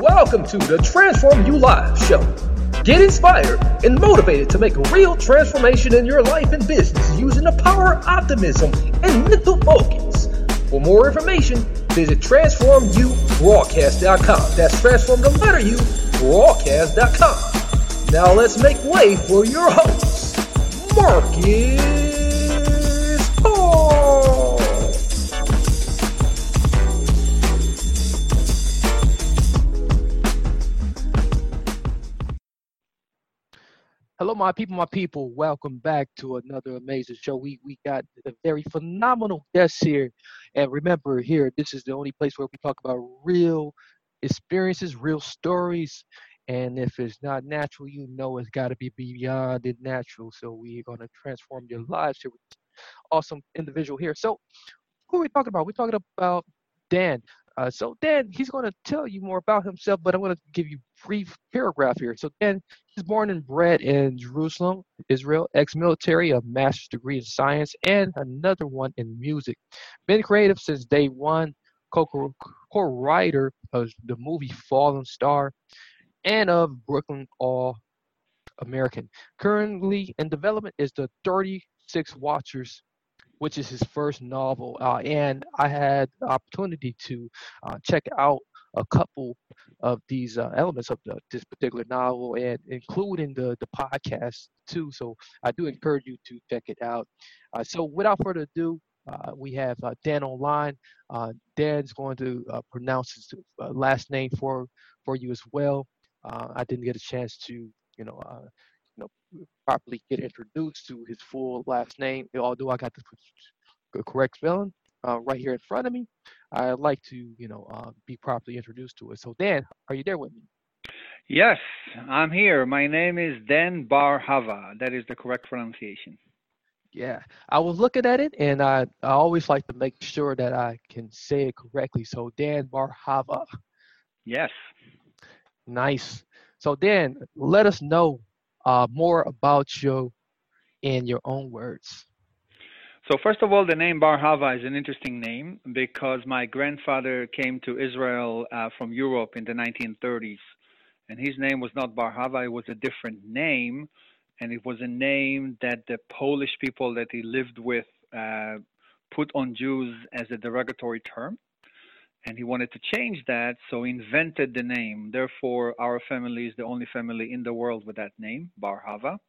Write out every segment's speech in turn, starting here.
Welcome to the Transform You Live show. Get inspired and motivated to make a real transformation in your life and business using the power of optimism and mental focus. For more information, visit transformyoubroadcast.com. That's transform the letter U broadcast.com. Now let's make way for your host, Marcus Hello, my people, my people. Welcome back to another amazing show. We we got a very phenomenal guest here, and remember, here this is the only place where we talk about real experiences, real stories, and if it's not natural, you know it's got to be beyond the natural. So we're gonna transform your lives here with awesome individual here. So who are we talking about? We're talking about Dan. Uh, so Dan, he's going to tell you more about himself, but I'm going to give you brief paragraph here. So Dan, he's born and bred in Jerusalem, Israel, ex-military, a master's degree in science, and another one in music. Been creative since day one, co-writer of the movie Falling Star, and of Brooklyn All American. Currently in development is the 36 Watchers which is his first novel. Uh, and I had opportunity to uh, check out a couple of these uh, elements of the, this particular novel, and including the the podcast too. So I do encourage you to check it out. Uh, so without further ado. Uh, we have uh, Dan online. Dan's going to pronounce his last name for for you as well. I didn't get a chance to, you know, you know, properly get introduced to his full last name. Although I got the correct spelling uh, right here in front of me, I'd like to, you know, uh, be properly introduced to it. So, Dan, are you there with me? Yes, I'm here. My name is Dan Bar Hava. That is the correct pronunciation. Yeah, I was looking at it, and I, I always like to make sure that I can say it correctly. So, Dan Bar Hava. Yes. Nice. So, Dan, let us know uh, more about you in your own words. So first of all, the name Bar Hava is an interesting name because my grandfather came to Israel uh, from Europe in the 1930s, and his name was not Bar Hava; it was a different name, and it was a name that the Polish people that he lived with uh, put on Jews as a derogatory term. And he wanted to change that, so he invented the name. Therefore, our family is the only family in the world with that name, Bar Hava,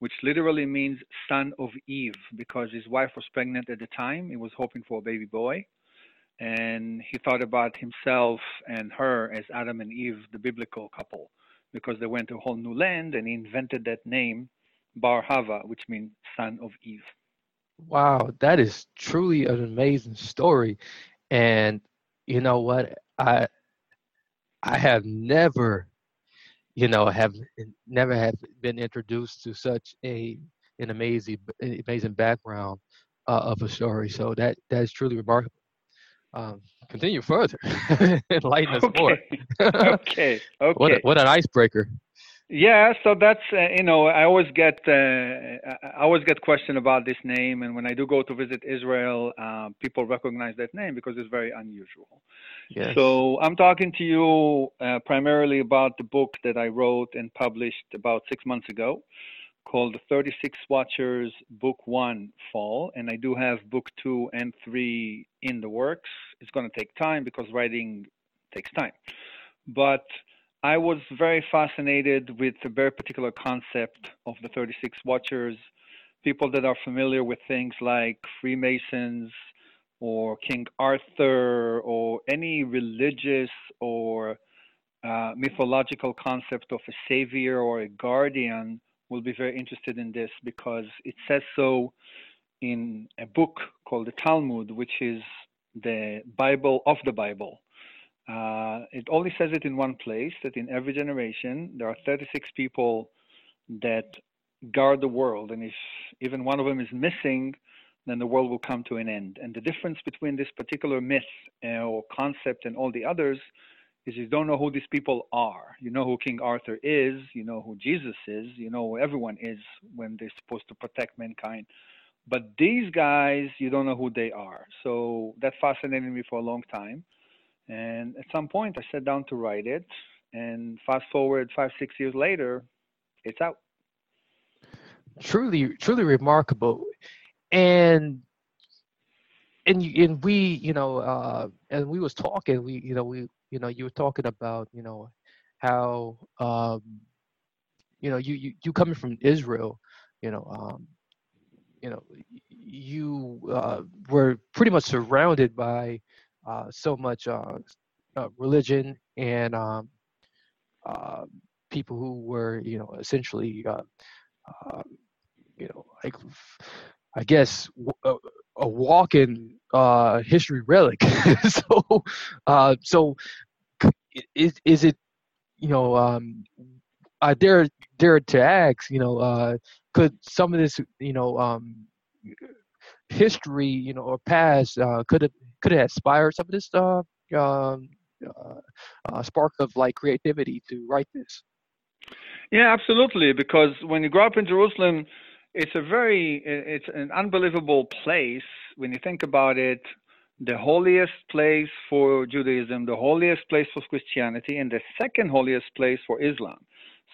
which literally means son of Eve, because his wife was pregnant at the time. He was hoping for a baby boy, and he thought about himself and her as Adam and Eve, the biblical couple, because they went to a whole new land, and he invented that name, Bar Hava, which means son of Eve. Wow, that is truly an amazing story. And you know what i i have never you know have never have been introduced to such a an amazing amazing background uh, of a story so that that is truly remarkable. Um, continue further. Enlighten us okay. more. Okay. Okay. What, a, what an icebreaker yeah, so that's uh, you know I always get uh, I always get questioned about this name, and when I do go to visit Israel, uh, people recognize that name because it's very unusual. Yes. So I'm talking to you uh, primarily about the book that I wrote and published about six months ago, called "The 36 Watchers Book One Fall," and I do have book two and three in the works. It's going to take time because writing takes time, but I was very fascinated with a very particular concept of the 36 Watchers. People that are familiar with things like Freemasons or King Arthur or any religious or uh, mythological concept of a savior or a guardian will be very interested in this because it says so in a book called the Talmud, which is the Bible of the Bible Uh, it only says it in one place that in every generation there are 36 people that guard the world, and if even one of them is missing, then the world will come to an end. And the difference between this particular myth uh, or concept and all the others is you don't know who these people are. You know who King Arthur is, you know who Jesus is, you know who everyone is when they're supposed to protect mankind. But these guys, you don't know who they are. So that fascinated me for a long time. And at some point, I sat down to write it. And fast forward five, six years later, it's out. Truly, truly remarkable. And and and we, you know, uh, and we was talking. We, you know, we, you know, you were talking about, you know, how, um, you know, you you you coming from Israel, you know, um, you know, you uh, were pretty much surrounded by so much uh, uh religion and um, uh, people who were, you know, essentially, uh, you know, like I guess a, a walking history relic. so, so is is it, you know, um, I dare dare to ask, you know, could some of this, you know, um, history, you know, or past, uh, could have could have inspired some of this uh, um, uh, uh, spark of like creativity to write this? Yeah, absolutely. Because when you grow up in Jerusalem, it's a very it's an unbelievable place when you think about it. The holiest place for Judaism, the holiest place for Christianity, and the second holiest place for Islam.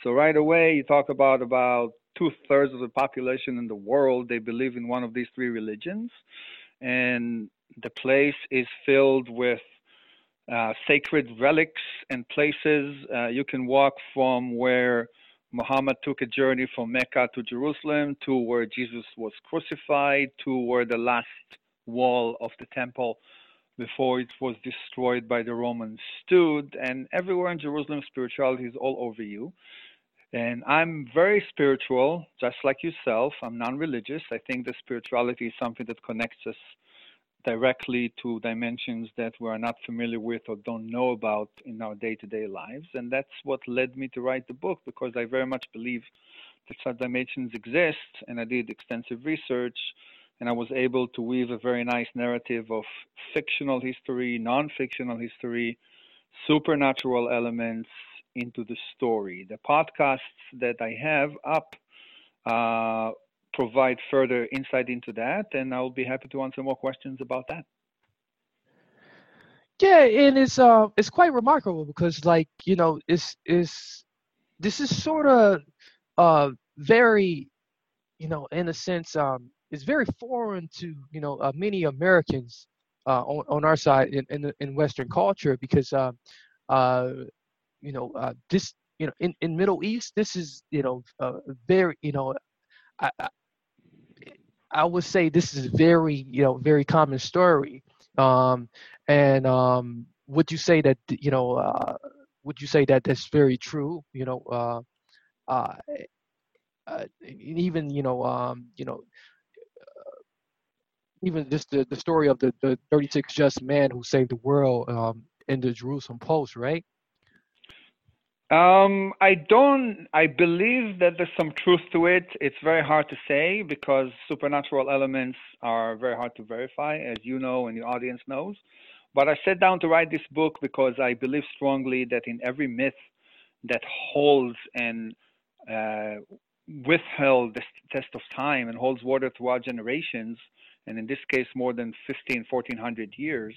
So right away, you talk about about two thirds of the population in the world they believe in one of these three religions, and the place is filled with uh, sacred relics and places. Uh, you can walk from where Muhammad took a journey from Mecca to Jerusalem to where Jesus was crucified to where the last wall of the temple before it was destroyed by the Romans stood. And everywhere in Jerusalem, spirituality is all over you. And I'm very spiritual, just like yourself. I'm non religious. I think that spirituality is something that connects us directly to dimensions that we're not familiar with or don't know about in our day to day lives. And that's what led me to write the book because I very much believe that such dimensions exist. And I did extensive research and I was able to weave a very nice narrative of fictional history, non fictional history, supernatural elements, into the story. The podcasts that I have up uh, provide further insight into that, and I'll be happy to answer more questions about that. Yeah, and it's uh it's quite remarkable because like you know it's it's this is sort of uh very you know in a sense um it's very foreign to you know uh, many Americans uh, on, on our side in, in in Western culture because uh, uh, you know, uh, this, you know, in, in Middle East, this is, you know, uh, very, you know, I, I, would say this is very, you know, very common story. Um, and um, would you say that, you know, uh, would you say that that's very true? You know, uh, uh, uh, even, you know, um, you know, uh, even just the, the story of the, the 36 just man who saved the world um, in the Jerusalem Post, right? Um, I don't. I believe that there's some truth to it. It's very hard to say because supernatural elements are very hard to verify, as you know and the audience knows. But I sat down to write this book because I believe strongly that in every myth that holds and uh, withheld the test of time and holds water throughout generations, and in this case more than 15, 1400 years,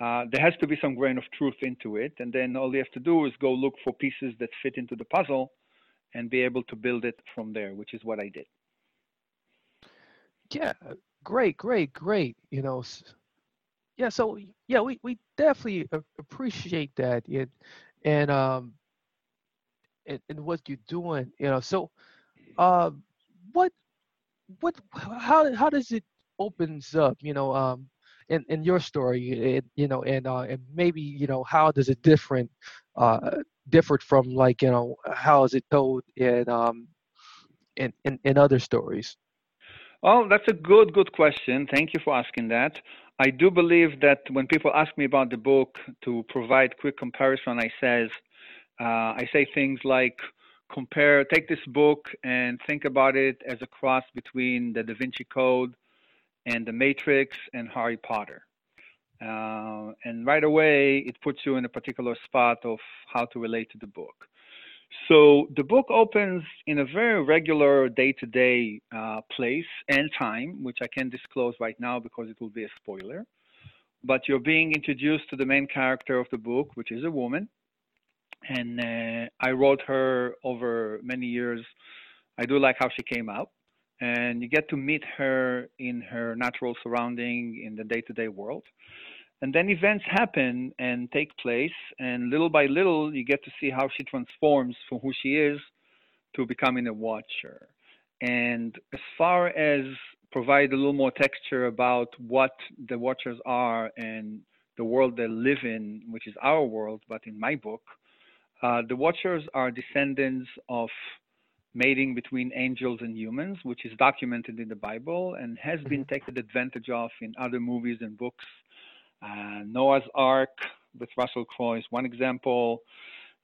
uh, there has to be some grain of truth into it, and then all you have to do is go look for pieces that fit into the puzzle and be able to build it from there, which is what I did. Yeah, great, great, great. You know, yeah. So yeah, we, we definitely appreciate that, and and um, and, and what you're doing. You know, so uh, what what how how does it opens up? You know, um, in, in your story, it, you know, and uh, and maybe you know how does it different uh, differed from like you know how is it told in um in in, in other stories? Well, that's a good good question. Thank you for asking that. I do believe that when people ask me about the book, to provide quick comparison, I says uh, I say things like compare, take this book and think about it as a cross between the Da Vinci Code and the Matrix and Harry Potter. Uh, and right away, it puts you in a particular spot of how to relate to the book. So the book opens in a very regular day-to-day uh, place and time, which I can't disclose right now because it will be a spoiler. But you're being introduced to the main character of the book, which is a woman. And uh, I wrote her over many years. I do like how she came out. And you get to meet her in her natural surrounding in the day-to-day world. And then events happen and take place and little by little you get to see how she transforms from who she is to becoming a watcher. And as far as provide a little more texture about what the watchers are and the world they live in which is our world but in my book uh, the watchers are descendants of mating between angels and humans which is documented in the bible and has been mm-hmm. taken advantage of in other movies and books uh, Noah's Ark with Russell Crowe is one example.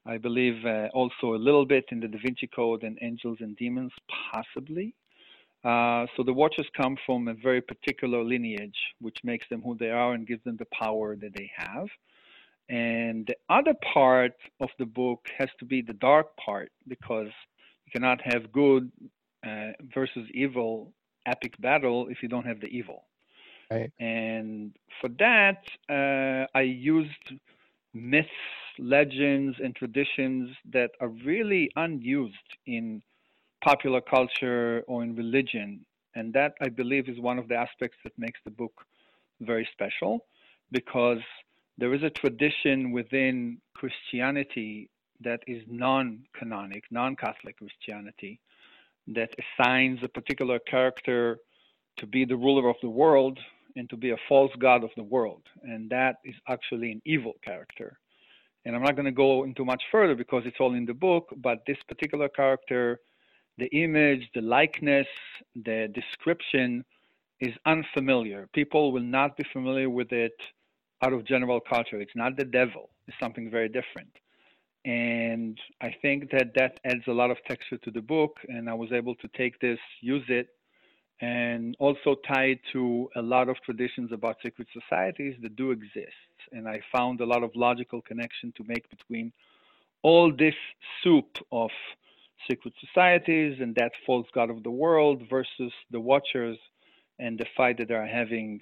I believe uh, also a little bit in the Da Vinci Code and Angels and Demons, possibly. Uh, so the Watchers come from a very particular lineage, which makes them who they are and gives them the power that they have. And the other part of the book has to be the dark part because cannot have good uh, versus evil epic battle if you don't have the evil. Right. And for that, uh, I used myths, legends, and traditions that are really unused in popular culture or in religion. And that, I believe, is one of the aspects that makes the book very special because there is a tradition within Christianity that is non canonic, non Catholic Christianity, that assigns a particular character to be the ruler of the world and to be a false god of the world. And that is actually an evil character. And I'm not going to go into much further because it's all in the book, but this particular character, the image, the likeness, the description is unfamiliar. People will not be familiar with it out of general culture. It's not the devil, it's something very different. And I think that that adds a lot of texture to the book. And I was able to take this, use it, and also tie it to a lot of traditions about secret societies that do exist. And I found a lot of logical connection to make between all this soup of secret societies and that false god of the world versus the watchers and the fight that they're having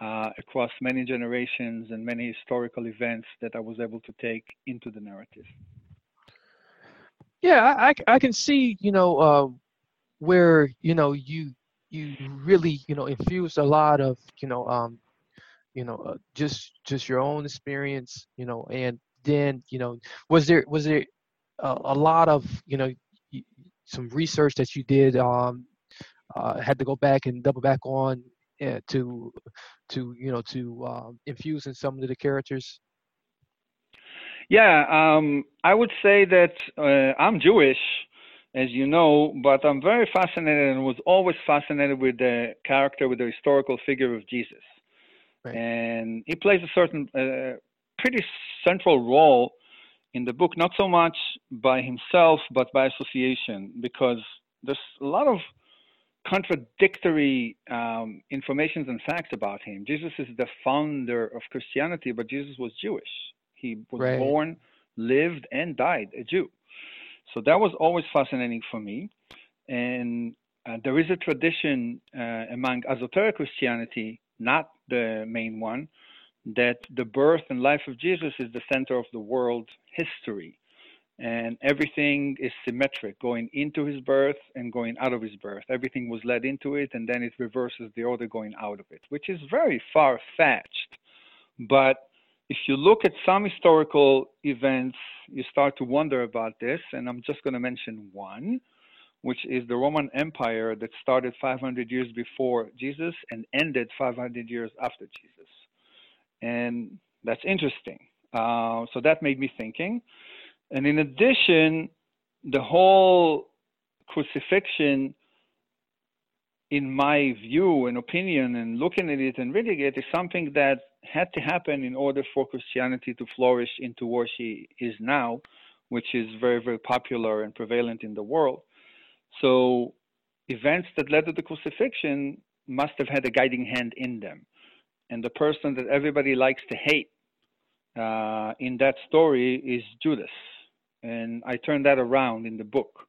uh, across many generations and many historical events that I was able to take into the narrative. Yeah, I, I can see, you know, uh, where, you know, you you really you know infused a lot of you know um you know uh, just just your own experience you know and then you know was there was there a, a lot of you know some research that you did um uh, had to go back and double back on uh, to to you know to um, infuse in some of the characters yeah um i would say that uh, i'm jewish as you know, but I'm very fascinated and was always fascinated with the character, with the historical figure of Jesus. Right. And he plays a certain, uh, pretty central role in the book, not so much by himself, but by association, because there's a lot of contradictory um, informations and facts about him. Jesus is the founder of Christianity, but Jesus was Jewish. He was right. born, lived, and died a Jew. So that was always fascinating for me. And uh, there is a tradition uh, among esoteric Christianity, not the main one, that the birth and life of Jesus is the center of the world history. And everything is symmetric, going into his birth and going out of his birth. Everything was led into it, and then it reverses the order going out of it, which is very far fetched. But if you look at some historical events, you start to wonder about this, and I'm just going to mention one, which is the Roman Empire that started 500 years before Jesus and ended 500 years after Jesus. And that's interesting. Uh, so that made me thinking. And in addition, the whole crucifixion in my view and opinion and looking at it and reading it, is something that had to happen in order for Christianity to flourish into where she is now, which is very, very popular and prevalent in the world. So, events that led to the crucifixion must have had a guiding hand in them. And the person that everybody likes to hate uh, in that story is Judas. And I turned that around in the book,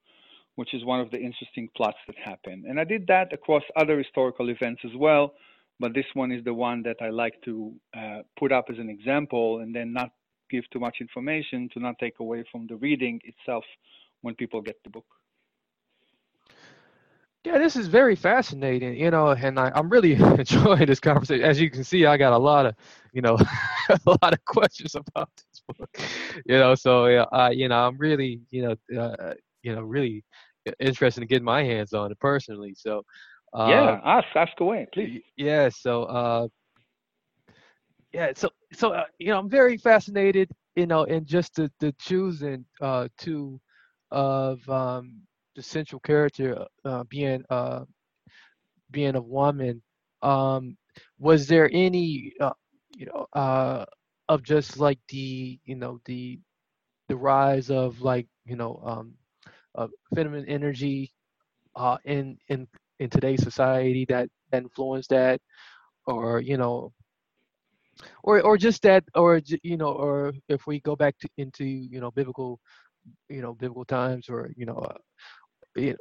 which is one of the interesting plots that happen. And I did that across other historical events as well, but this one is the one that I like to uh, put up as an example and then not give too much information to not take away from the reading itself when people get the book. Yeah, this is very fascinating, you know, and I, am really enjoying this conversation. As you can see, I got a lot of, you know, a lot of questions about you know. So, uh, you know, I'm really, you know, uh, you know, really interested in getting my hands on it personally. So, uh, yeah, ask, ask away, please. Yeah. So, uh, yeah. So, so uh, you know, I'm very fascinated, you know, in just the the choosing uh, to of um the central character uh, being uh, being a woman, um, was there any uh, you know uh, of just like the you know the the rise of like you know um, feminine energy uh, in in in today's society that, that influenced that, or you know or or just that or you know or if we go back to into you know biblical you know biblical times or you know uh, you know,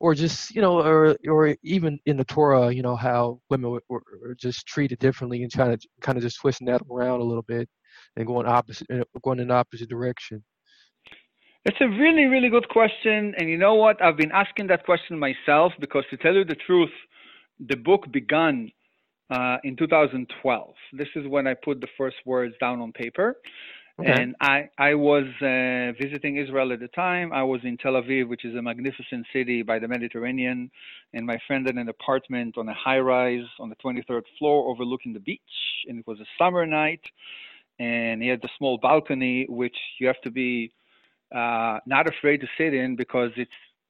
or just you know, or or even in the Torah, you know how women were, were just treated differently, and trying to kind of just twisting that around a little bit and going opposite, going in the opposite direction. It's a really, really good question, and you know what? I've been asking that question myself because, to tell you the truth, the book began uh, in 2012. This is when I put the first words down on paper. Okay. And I, I was uh, visiting Israel at the time. I was in Tel Aviv, which is a magnificent city by the Mediterranean, and my friend had an apartment on a high rise on the 23rd floor overlooking the beach. And it was a summer night, and he had a small balcony, which you have to be uh, not afraid to sit in because it's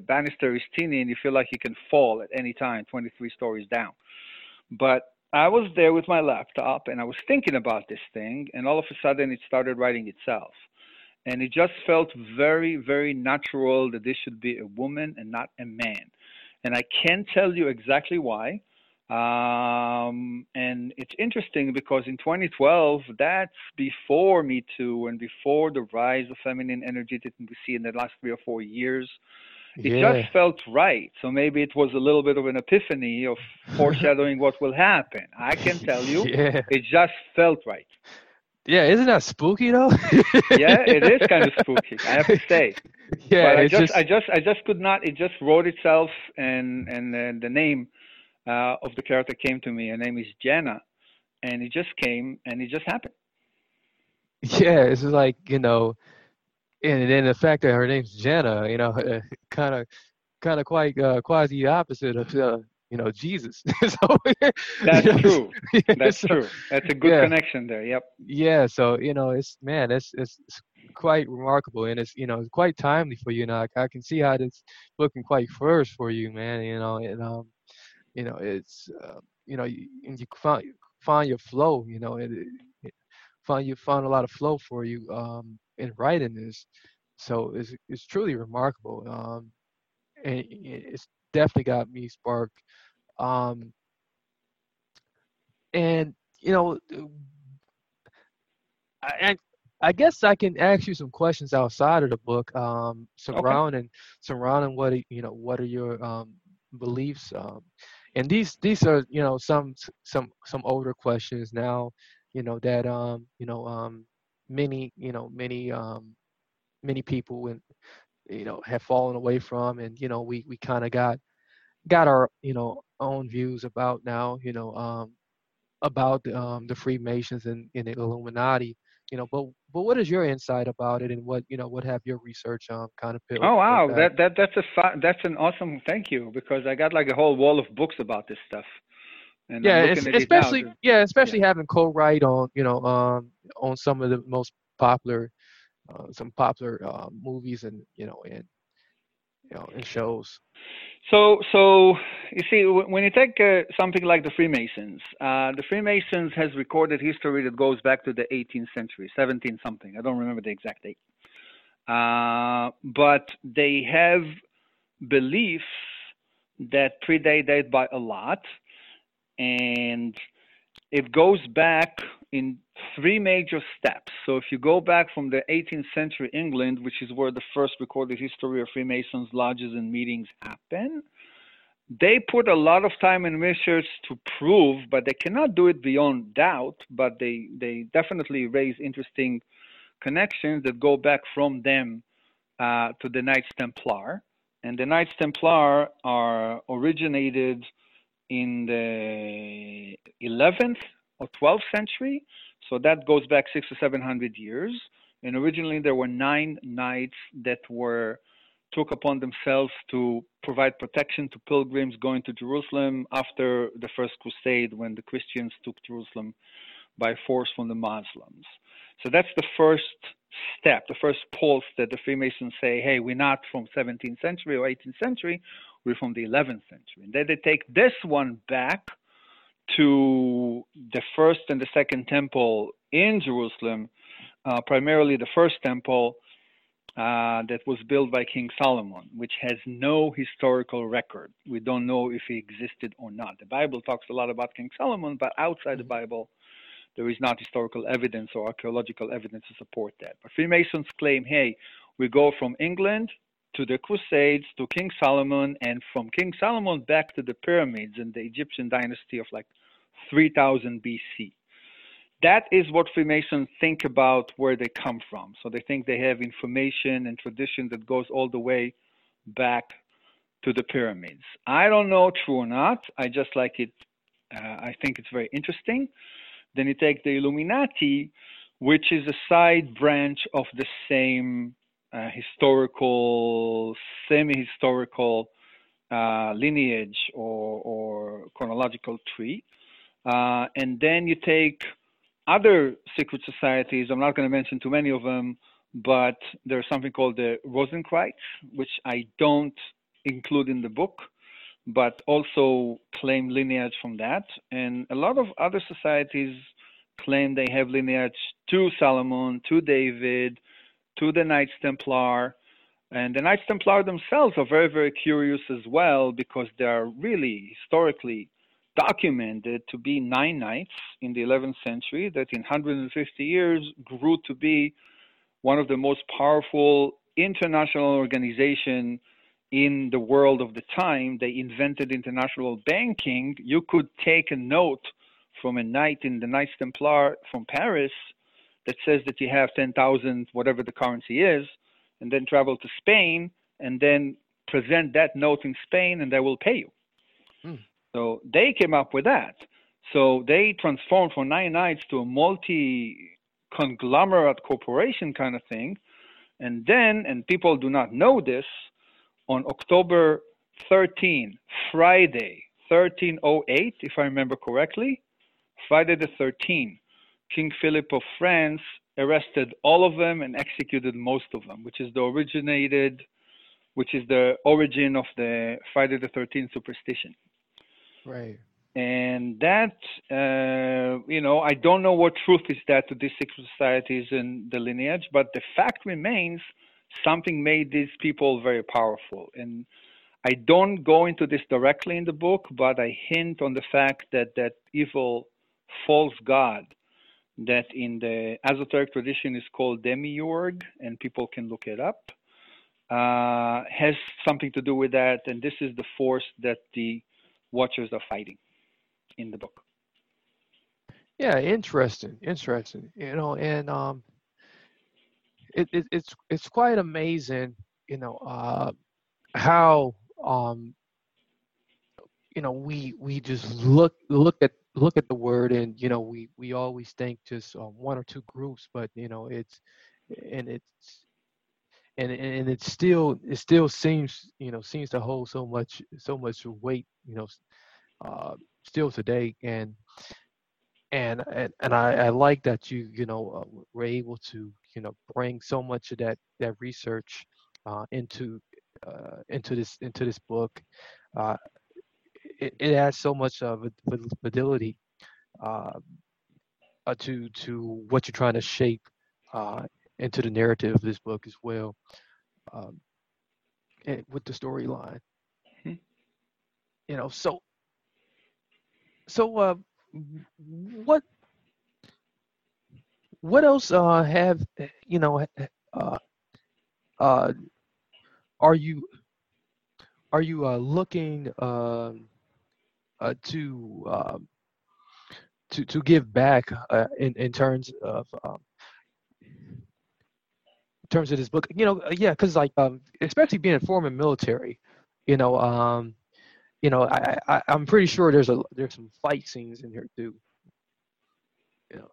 banister is teeny and you feel like you can fall at any time 23 stories down. But I was there with my laptop and I was thinking about this thing, and all of a sudden it started writing itself. And it just felt very, very natural that this should be a woman and not a man. And I can't tell you exactly why. Um, and it's interesting because in 2012, that's before Me Too and before the rise of feminine energy that we see in the last three or four years. It yeah. just felt right. So maybe it was a little bit of an epiphany of foreshadowing what will happen. I can tell you, yeah. it just felt right. Yeah, isn't that spooky though? yeah, it is kind of spooky. I have to say. Yeah, but I just, just, I just, I just could not. It just wrote itself, and and uh, the name uh, of the character came to me. Her name is Jenna, and it just came, and it just happened. Yeah, it's like you know, and then the fact that her name's Jenna, you know, kind of, kind of quite uh, quasi opposite of uh, you know Jesus. so, That's true. Yeah, That's so, true. That's a good yeah. connection there. Yep. Yeah. So you know, it's man, it's it's, it's quite remarkable, and it's you know, it's quite timely for you. Now I, I can see how this looking quite first for you, man. You know, and um, you know, it's uh, you know, you, and you find find your flow. You know, it, it, find you find a lot of flow for you um, in writing this. So it's it's truly remarkable. Um, and it's definitely got me sparked. Um, and you know, I, I guess I can ask you some questions outside of the book, um, surrounding okay. surrounding what you know. What are your um, beliefs? Um, and these these are you know some some some older questions now, you know that um you know um many you know many um many people and you know have fallen away from, and you know we we kind of got got our you know own views about now you know um about um the Freemasons and, and the Illuminati you know but but what is your insight about it and what you know what have your research um kind of oh wow that? that that's a that's an awesome thank you because i got like a whole wall of books about this stuff and yeah especially yeah especially yeah. having co-write on you know um on some of the most popular uh, some popular uh, movies and you know and you know and shows so, so you see, when you take uh, something like the Freemasons, uh, the Freemasons has recorded history that goes back to the 18th century, 17 something. I don't remember the exact date. Uh, but they have beliefs that predate that by a lot, and it goes back in three major steps. So if you go back from the 18th century England, which is where the first recorded history of Freemasons lodges and meetings happen, they put a lot of time and research to prove, but they cannot do it beyond doubt, but they, they definitely raise interesting connections that go back from them uh, to the Knights Templar. And the Knights Templar are originated in the 11th or 12th century. So that goes back six or seven hundred years. And originally there were nine knights that were took upon themselves to provide protection to pilgrims going to Jerusalem after the First Crusade when the Christians took Jerusalem by force from the Muslims. So that's the first step, the first pulse that the Freemasons say, hey, we're not from 17th century or 18th century, we're from the 11th century. And then they take this one back to the first and the second temple in Jerusalem, uh, primarily the first temple uh, that was built by King Solomon, which has no historical record. We don't know if he existed or not. The Bible talks a lot about King Solomon, but outside the mm-hmm. Bible, there is not historical evidence or archaeological evidence to support that. But Freemasons claim, hey, we go from England to the Crusades, to King Solomon, and from King Solomon back to the pyramids and the Egyptian dynasty of like 3000 BC. That is what Freemasons think about where they come from. So they think they have information and tradition that goes all the way back to the pyramids. I don't know true or not. I just like it. Uh, I think it's very interesting. Then you take the Illuminati, which is a side branch of the same uh, historical, semi-historical uh, lineage or, or, chronological tree. Uh, and then you take other secret societies. I'm not going to mention too many of them, but there's something called the Rosenkreuz, which I don't include in the book, but also claim lineage from that. And a lot of other societies claim they have lineage to Solomon, to David, to the Knights Templar. And the Knights Templar themselves are very, very curious as well because they are really historically documented to be nine knights in the 11th century that in 150 years grew to be one of the most powerful international organization in the world of the time. They invented international banking. You could take a note from a knight in the Knights Templar from Paris that says that you have 10,000, whatever the currency is, and then travel to Spain and then present that note in Spain and they will pay you. Hmm. So they came up with that. So they transformed from nine knights to a multi conglomerate corporation kind of thing. And then, and people do not know this, on October 13, Friday, 1308, if I remember correctly, Friday the 13th, King Philip of France arrested all of them and executed most of them, which is the originated, which is the origin of the Friday the 13th superstition. Right. And that, uh, you know, I don't know what truth is that to these secret societies and the lineage, but the fact remains something made these people very powerful. And I don't go into this directly in the book, but I hint on the fact that that evil false god that in the esoteric tradition is called demiurge, and people can look it up, uh, has something to do with that, and this is the force that the Watchers are fighting in the book. Yeah, interesting, interesting. You know, and um, it, it it's it's quite amazing. You know, uh, how um, you know we we just look look at look at the word and you know we we always think just um, one or two groups but you know it's and it's and and it still it still seems you know seems to hold so much so much weight you know uh, still today. And and and, and I, I like that you you know uh, were able to you know bring so much of that that research uh, into uh, into this into this book. Uh, it, it adds so much of validity uh, uh, to to what you're trying to shape uh, into the narrative of this book as well, um, and with the storyline. Mm-hmm. You know, so so uh, what what else uh, have you know uh, uh, are you are you uh, looking um, uh, to um, to to give back uh, in in terms of um, in terms of this book? You know, yeah, because like um, especially being a former military, you know, um, you know, I, I I'm pretty sure there's a there's some fight scenes in here too. You know,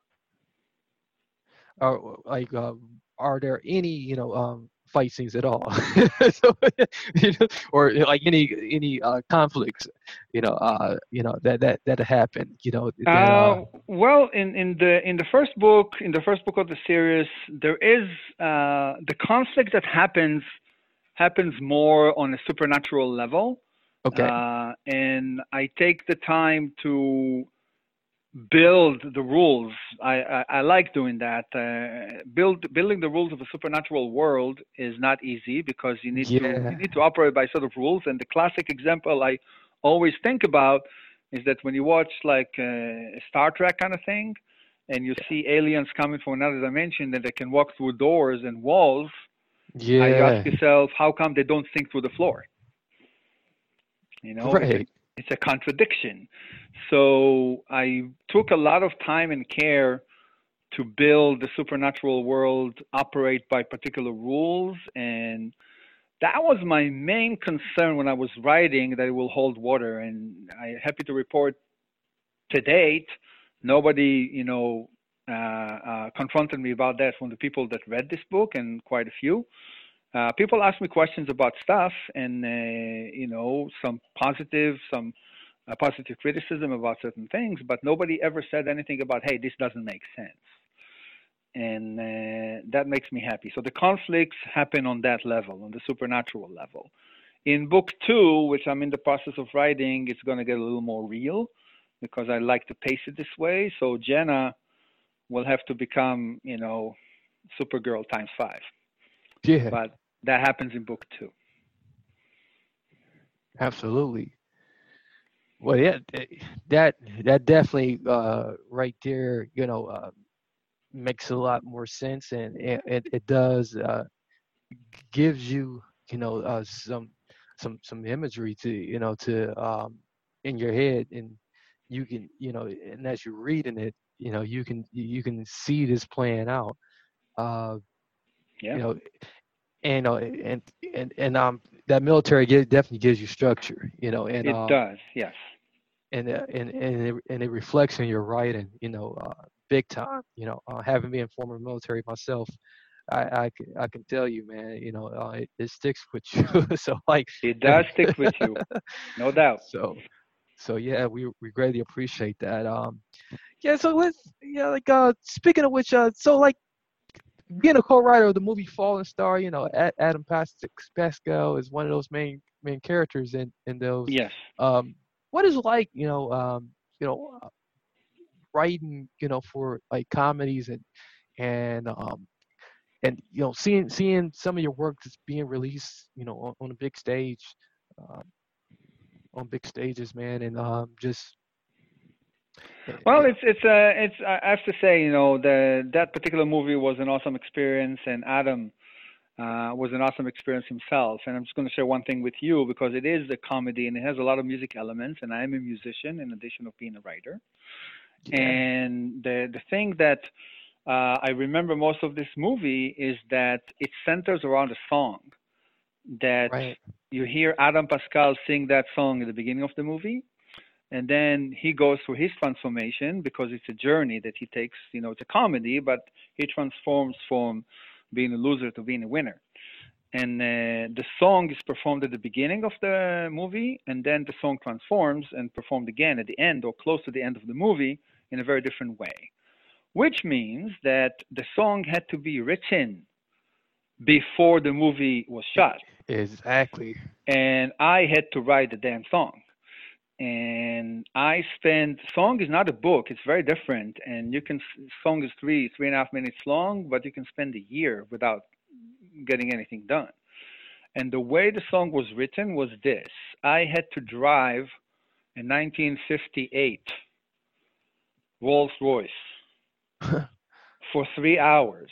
or like, uh, are there any you know um fight scenes at all, so, you know, or like any any uh, conflicts, you know, uh, you know that that that happen, you know. That, uh, uh, well, in in the in the first book, in the first book of the series, there is uh, the conflict that happens happens more on a supernatural level. Okay. Uh, and I take the time to build the rules. I, I, I like doing that. Uh, build building the rules of a supernatural world is not easy because you need yeah. to you need to operate by sort of rules. And the classic example I always think about is that when you watch like uh, Star Trek kind of thing, and you see aliens coming from another dimension that they can walk through doors and walls. Yeah. you ask yourself, how come they don't sink through the floor? You know, right it's a contradiction. So I took a lot of time and care to build the supernatural world operate by particular rules and that was my main concern when I was writing that it will hold water and I'm happy to report to date nobody you know uh, uh, confronted me about that from the people that read this book and quite a few uh, people ask me questions about stuff and uh, you know some positive some uh, positive criticism about certain things but nobody ever said anything about hey this doesn't make sense. And uh, that makes me happy. So the conflicts happen on that level on the supernatural level. In book two which i'm in the process of writing it's going to get a little more real because i like to pace it this way. So jenna will have to become you know supergirl times five. Yeah. But that happens in book two. Absolutely. Well, yeah, that that definitely uh, right there, you know, uh, makes a lot more sense, and it it, does uh, gives you, you know, uh, some some some imagery to you know to um, in your head, and you can you know, and as you're reading it, you know, you can you can see this playing out. Uh, yeah. You know, and uh, and and and um that military definitely gives you structure you know and it uh, does yes. and uh, and and it, and it reflects in your writing you know uh, big time you know uh, having been former military myself I, I can I can tell you man you know uh, it, it sticks with you so like it does stick with you no doubt. So so yeah we we greatly appreciate that um yeah so let's yeah like uh speaking of which uh so like being a co-writer of the movie Falling Star, you know, Adam Pascal is one of those main main characters in in those. Yes. Um, what is like, you know, um, you know, uh, writing, you know, for like comedies and and um and you know, seeing seeing some of your work that's being released, you know, on, on a big stage. uh, on big stages, man, and um, just. Well, it's it's uh, it's I have to say, you know, the that particular movie was an awesome experience, and Adam uh, was an awesome experience himself. And I'm just going to share one thing with you because it is a comedy and it has a lot of music elements, and I am a musician in addition of being a writer. Yeah. And the the thing that uh, I remember most of this movie is that it centers around a song that right. you hear Adam Pascal sing that song at the beginning of the movie, and then he goes through his transformation because it's a journey that he takes. You know, it's a comedy, but he transforms from being a loser to being a winner. And uh, the song is performed at the beginning of the movie, and then the song transforms and performed again at the end or close to the end of the movie in a very different way. Which means that the song had to be written before the movie was shot. Exactly. And I had to write the damn song. And I spent song is not a book; it's very different. And you can song is three three and a half minutes long, but you can spend a year without getting anything done. And the way the song was written was this: I had to drive a 1958 Rolls Royce for three hours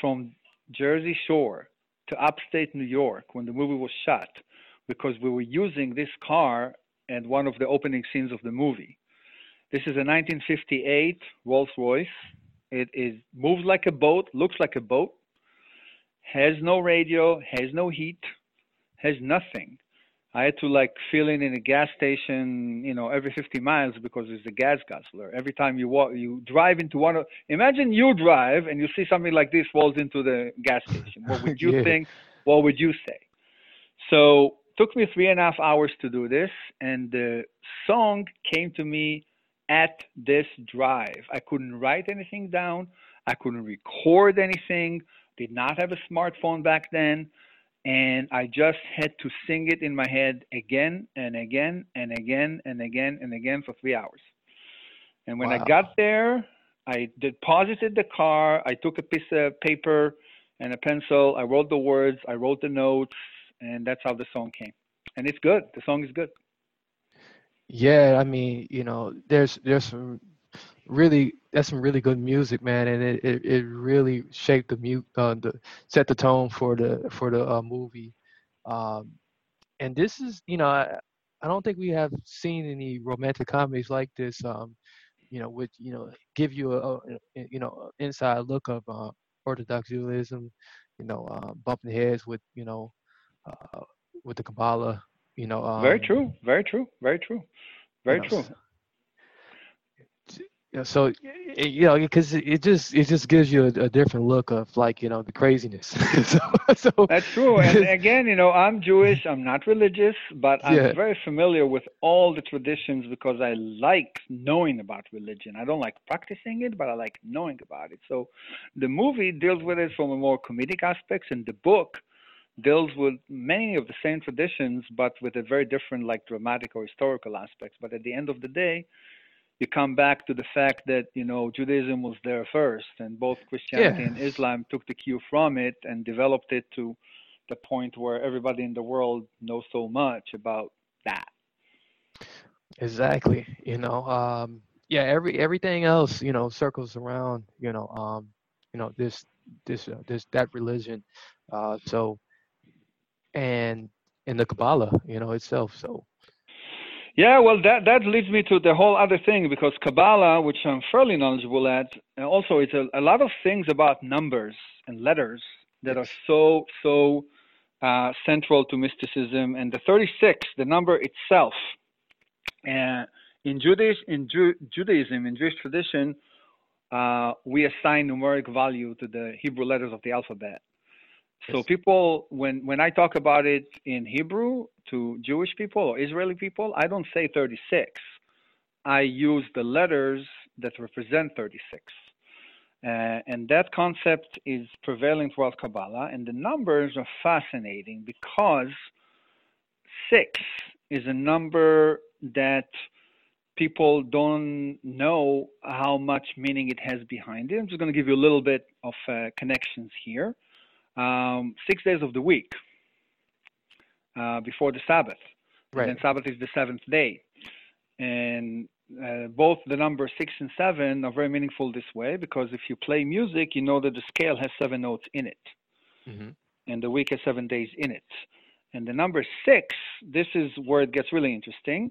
from Jersey Shore to upstate New York when the movie was shot because we were using this car at one of the opening scenes of the movie. This is a 1958 Rolls Royce. It is moves like a boat, looks like a boat, has no radio, has no heat, has nothing. I had to like fill in in a gas station, you know, every 50 miles because it's a gas guzzler. Every time you walk, you drive into one of. Imagine you drive and you see something like this falls into the gas station. What would you Yeah. think? What would you say? So took me three and a half hours to do this, and the song came to me at this drive. I couldn't write anything down. I couldn't record anything. Did not have a smartphone back then and I just had to sing it in my head again and again and again and again and again for three hours. And when I got there, I deposited the car. I took a piece of paper and a pencil. I wrote the words. I wrote the notes, and that's how the song came. And it's good. The song is good. Yeah, I mean, you know, there's there's some really that's some really good music, man, and it it, it really shaped the mute uh, the set the tone for the for the uh, movie. Um, and this is, you know, I, I don't think we have seen any romantic comedies like this. Um, you know, which you know give you a, a you know inside look of uh, Orthodox Judaism. You know, uh, bumping heads with you know uh, with the Kabbalah. You know, um, very true. Very true. Very true. Very you true. know, Yeah, so y- y- you know, because it it just it just gives you a, a different look of like you know the craziness. so, so That's true. And again, you know, I'm Jewish. I'm not religious, but I'm Yeah. very familiar with all the traditions because I like knowing about religion. I don't like practicing it, but I like knowing about it. So the movie deals with it from a more comedic aspects, and the book deals with many of the same traditions, but with a very different, like dramatic or historical aspects. But at the end of the day, you come back to the fact that you know Judaism was there first, and both Christianity Yeah. and Islam took the cue from it and developed it to the point where everybody in the world knows so much about that. exactly, you know, um, yeah, every everything else you know circles around you know um, you know this this uh, this that religion. Uh, so and in the Kabbalah, you know itself. So Yeah, well, that that leads me to the whole other thing because Kabbalah, which I'm fairly knowledgeable at, also it's a, a lot of things about numbers and letters that are so so uh, central to mysticism. And the 36, the number itself, uh, in Judaism, in Ju- Judaism, in Jewish tradition, uh, we assign numeric value to the Hebrew letters of the alphabet. So people, when when I talk about it in Hebrew to Jewish people or Israeli people, I don't say 36. I use the letters that represent 36. Uh, and that concept is prevailing throughout Kabbalah. And the numbers are fascinating because six is a number that people don't know how much meaning it has behind it. I'm just going to give you a little bit of uh, connections here. Um, six days of the week. uh, before the Sabbath. Right. And Sabbath is the seventh day. And uh, both the numbers six and seven are very meaningful this way because if you play music, you know that the scale has seven notes in it, hmm and the week has seven days in it. And the number six, this is where it gets really interesting.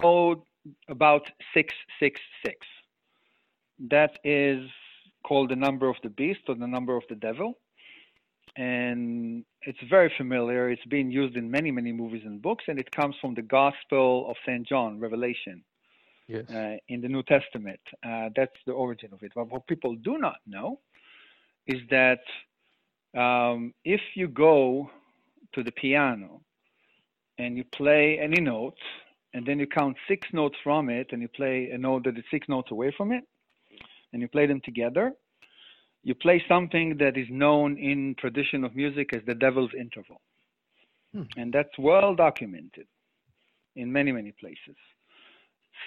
Code about 666. That is called the number of the beast or the number of the devil. And it's very familiar. It's being used in many, many movies and books, and it comes from the Gospel of St. John, Revelation, Yes. uh, in the New Testament. Uh, that's the origin of it. But what people do not know is that um, if you go to the piano and you play any note, and then you count six notes from it, and you play a note that is six notes away from it, and you play them together, you play something that is known in tradition of music as the devil's interval. Hmm. And that's well documented in many, many places.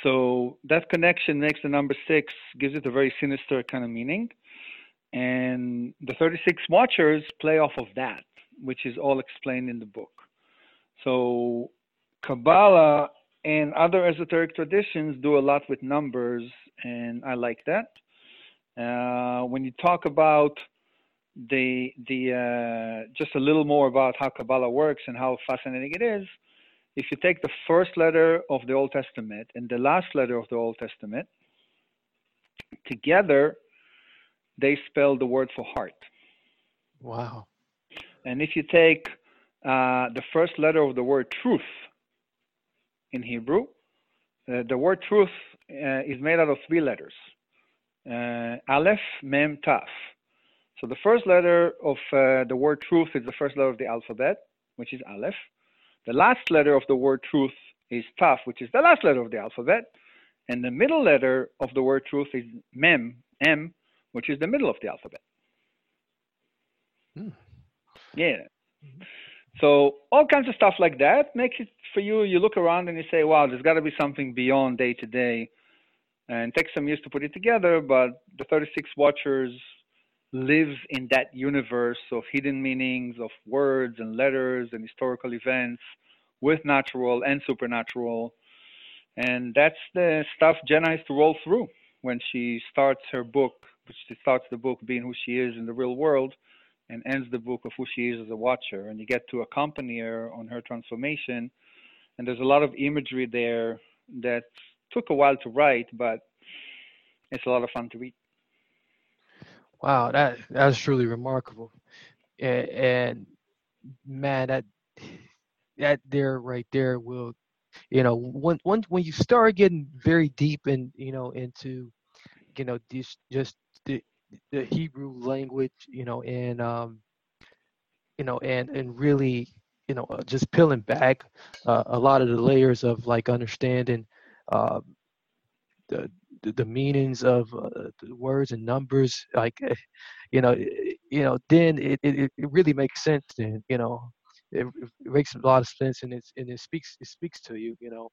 So that connection makes the number six, gives it a very sinister kind of meaning. And the 36 Watchers play off of that, which is all explained in the book. So Kabbalah and other esoteric traditions do a lot with numbers, and I like that. Uh, when you talk about the the uh, just a little more about how Kabbalah works and how fascinating it is, if you take the first letter of the Old Testament and the last letter of the Old Testament together, they spell the word for heart. Wow. And if you take uh, the first letter of the word truth in Hebrew, uh, the word truth uh, is made out of three letters uh, Aleph, Mem, Taf. So the first letter of uh, the word truth is the first letter of the alphabet, which is Aleph. The last letter of the word truth is Taf, which is the last letter of the alphabet. And the middle letter of the word truth is Mem, M, which is the middle of the alphabet. Hmm. Yeah. So all kinds of stuff like that makes it for you. You look around and you say, "Wow, there's got to be something beyond day to day," and takes some years to put it together. But the 36 Watchers lives in that universe of hidden meanings, of words and letters and historical events, with natural and supernatural, and that's the stuff Jenna has to roll through when she starts her book. Which she starts the book being who she is in the real world and ends the book of who she is as a watcher. And you get to accompany her on her transformation. And there's a lot of imagery there that took a while to write, but it's a lot of fun to read. Wow, that that's truly remarkable, and, and man, that that there right there will, you know, when when when you start getting very deep in, you know, into, you know, this just the the Hebrew language, you know, and um, you know, and and really, you know, uh, just peeling back uh, a lot of the layers of like understanding uh, the the, meanings of uh, the words and numbers, like eh, you know, eh, you know, then it, it, it really makes sense. Then you know, it, it makes a lot of sense, and it's and it speaks it speaks to you, you know,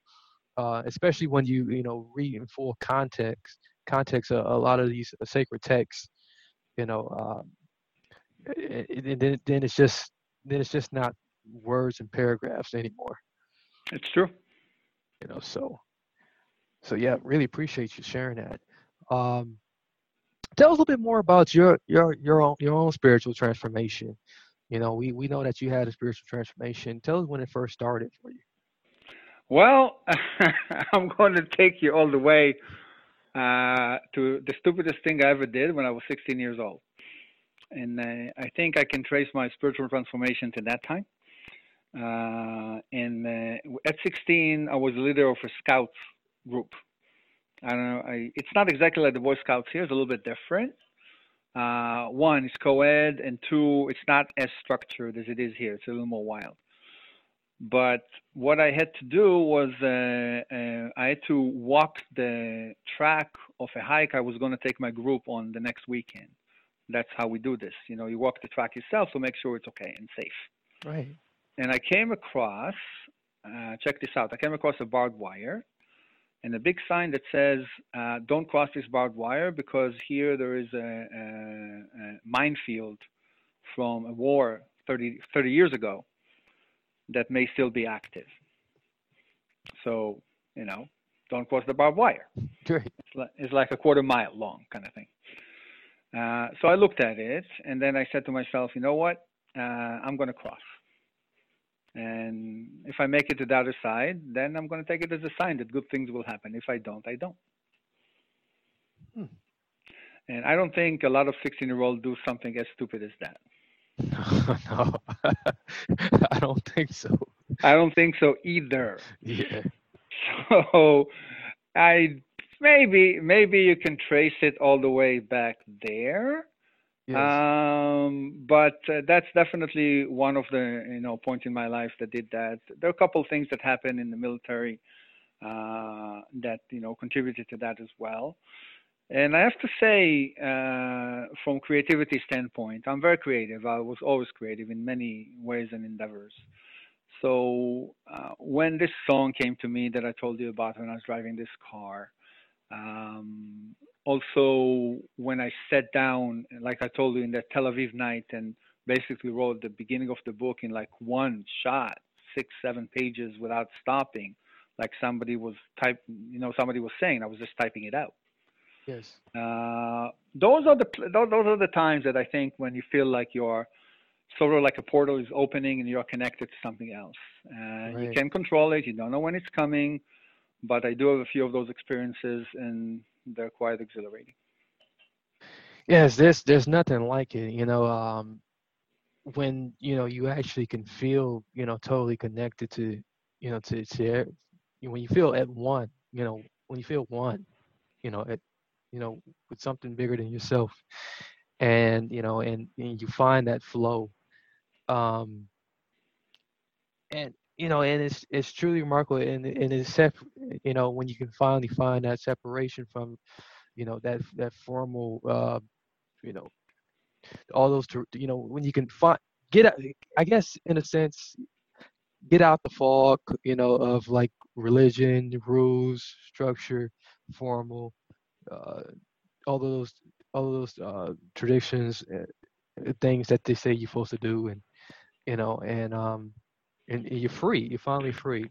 uh, especially when you you know read in full context context a, a lot of these sacred texts, you know, eh, eh, and then then it's just then it's just not words and paragraphs anymore, It's true. you know. So so yeah, really appreciate you sharing that. Um, tell us a little bit more about your your your own your own spiritual transformation. You know, we we know that you had a spiritual transformation. Tell us when it first started for you. Well, I'm going to take you all the way uh, to the stupidest thing I ever did when I was 16 years old. And uh, I think I can trace my spiritual transformation to that time. Uh, and uh, at 16, I was leader of a scouts group. I don't know. I, it's not exactly like the Boy Scouts here. It's a little bit different. Uh, one, it's co-ed, and two, it's not as structured as it is here. It's a little more wild. But what I had to do was uh, uh, I had to walk the track of a hike I was going to take my group on the next weekend. That's how we do this. You know, you walk the track yourself to make sure it's okay and safe. Right. And I came across, uh, check this out. I came across a barbed wire and a big sign that says, uh, "Don't cross this barbed wire because here there is a, a, a minefield from a war 30, 30 years ago." that may still be active. So, you know, don't cross the barbed wire. Great. It's like, it's like a quarter mile long kind of thing. Uh, so I looked at it and then I said to myself, you know what? Uh, I'm going to cross. And if I make it to the other side, then I'm going to take it as a sign that good things will happen. If I don't, I don't. Hmm. And I don't think a lot of 16 year olds do something as stupid as that. no, no. I don't think so. I don't think so either. Yeah. So I maybe maybe you can trace it all the way back there. Yes. Um, but uh, that's definitely one of the you know points in my life that did that. There are a couple of things that happened in the military uh, that you know contributed to that as well. And I have to say, uh, from creativity standpoint, I'm very creative. I was always creative in many ways and endeavors. So uh, when this song came to me that I told you about when I was driving this car, um, also when I sat down, like I told you in that Tel Aviv night, and basically wrote the beginning of the book in like one shot, six, seven pages without stopping, like somebody was type, you know, somebody was saying. I was just typing it out. Yes. Uh, those are the those, those are the times that I think when you feel like you're sort of like a portal is opening and you're connected to something else. Uh, right. You can control it. You don't know when it's coming, but I do have a few of those experiences, and they're quite exhilarating. Yes, there's there's nothing like it. You know, um, when you know you actually can feel you know totally connected to you know to to you when you feel at one. You know, when you feel one. You know, at you know, with something bigger than yourself. And, you know, and, and you find that flow. Um, and, you know, and it's it's truly remarkable, and and it's sep- you know when you can finally find that separation from, you know, that that formal, uh, you know, all those, you know, when you can find get out, I guess in a sense, get out the fog, you know, of like religion, rules, structure, formal, uh, all those all those uh, traditions, uh, things that they say you're supposed to do, and you know, and um, and you're free. You're finally free.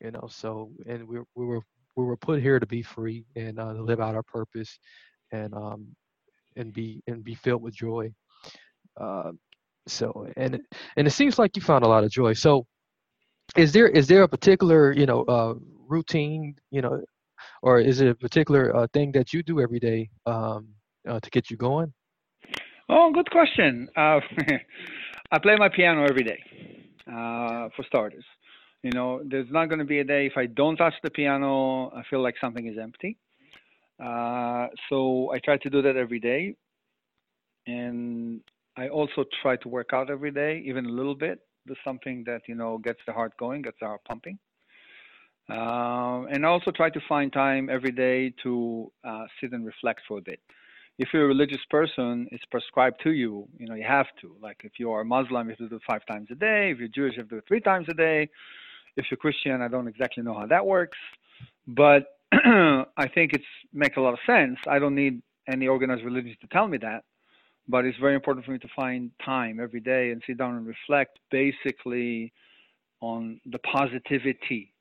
You know, so and we we were we were put here to be free and uh, to live out our purpose, and um, and be and be filled with joy. Uh, so and and it seems like you found a lot of joy. So is there is there a particular you know uh, routine you know or is it a particular uh, thing that you do every day um, uh, to get you going? Oh, good question. Uh, I play my piano every day, uh, for starters. You know, there's not going to be a day if I don't touch the piano, I feel like something is empty. Uh, so I try to do that every day. And I also try to work out every day, even a little bit. There's something that, you know, gets the heart going, gets the heart pumping. Um, and also try to find time every day to uh, sit and reflect for a bit. If you're a religious person, it's prescribed to you. You know, you have to. Like if you are a Muslim, you have to do it five times a day. If you're Jewish, you have to do it three times a day. If you're Christian, I don't exactly know how that works, but I think it's makes a lot of sense. I don't need any organized religion to tell me that, but it's very important for me to find time every day and sit down and reflect, basically, on the positivity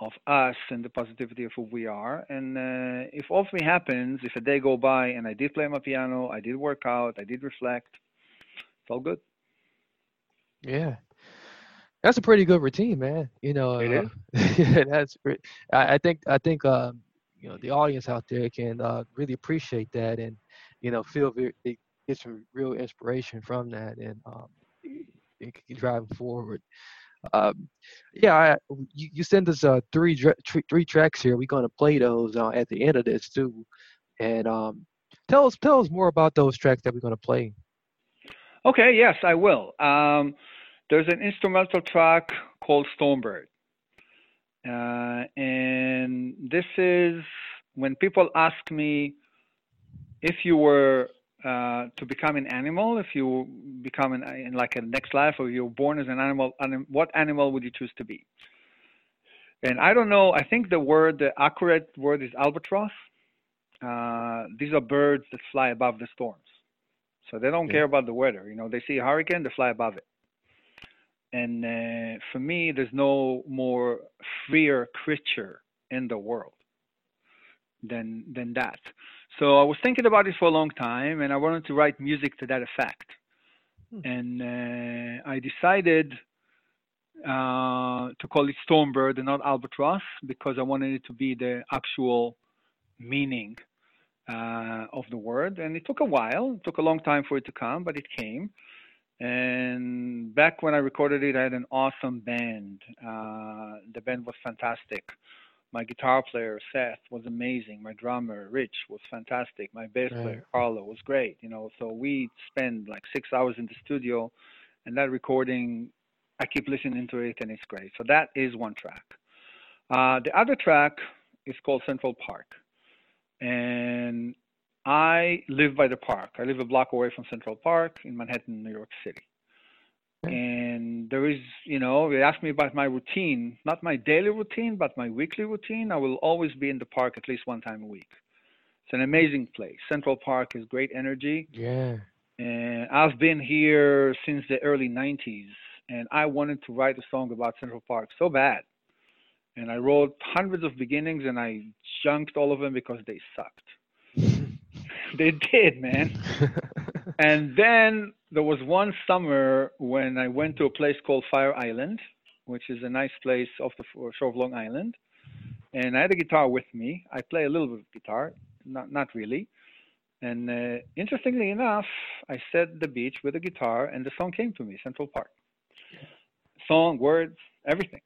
of us and the positivity of who we are. And uh, if all three happens, if a day go by and I did play my piano, I did work out, I did reflect, it's all good. Yeah. That's a pretty good routine, man. You know, It uh, yeah, that's. I, I think I think um, you know the audience out there can uh, really appreciate that, and you know feel very, they get some real inspiration from that, and um, it can drive them forward. Um, yeah, I, you, you send us uh, three three tracks here. We're gonna play those uh, at the end of this too, and um, tell us tell us more about those tracks that we're gonna play. Okay, yes, I will. Um, there's an instrumental track called Stormbird. Uh, and this is when people ask me if you were uh, to become an animal, if you become an, in like a next life, or you're born as an animal, anim, what animal would you choose to be? And I don't know. I think the word, the accurate word is albatross. Uh, these are birds that fly above the storms, so they don't Yeah. care about the weather. You know, they see a hurricane, they fly above it. And uh, for me, there's no more freer creature in the world than than that. So I was thinking about it for a long time, and I wanted to write music to that effect. Hmm. And uh, I decided uh, to call it Stormbird and not Albatross because I wanted it to be the actual meaning uh, of the word. And it took a while, it took a long time for it to come, but it came. And back when I recorded it, I had an awesome band. Uh, the band was fantastic. My guitar player Seth was amazing. My drummer Rich was fantastic. My bass Right. player Carlo was great. You know, so we spent like six hours in the studio, and that recording, I keep listening to it, and it's great. So that is one track. Uh, the other track is called Central Park, and I live by the park. I live a block away from Central Park in Manhattan, New York City. Okay. And there is, you know, they ask me about my routine, not my daily routine, but my weekly routine. I will always be in the park at least one time a week. It's an amazing place. Central Park is great energy. Yeah. And I've been here since the early 90s, and I wanted to write a song about Central Park so bad. And I wrote hundreds of beginnings, and I junked all of them because they sucked. they did, man. And then there was one summer when I went to a place called Fire Island, which is a nice place off the shore of Long Island. And I had a guitar with me. I play a little bit of guitar, not not really. And uh, interestingly enough, I set the beach with a guitar, and the song came to me, Central Park. Song, words, everything.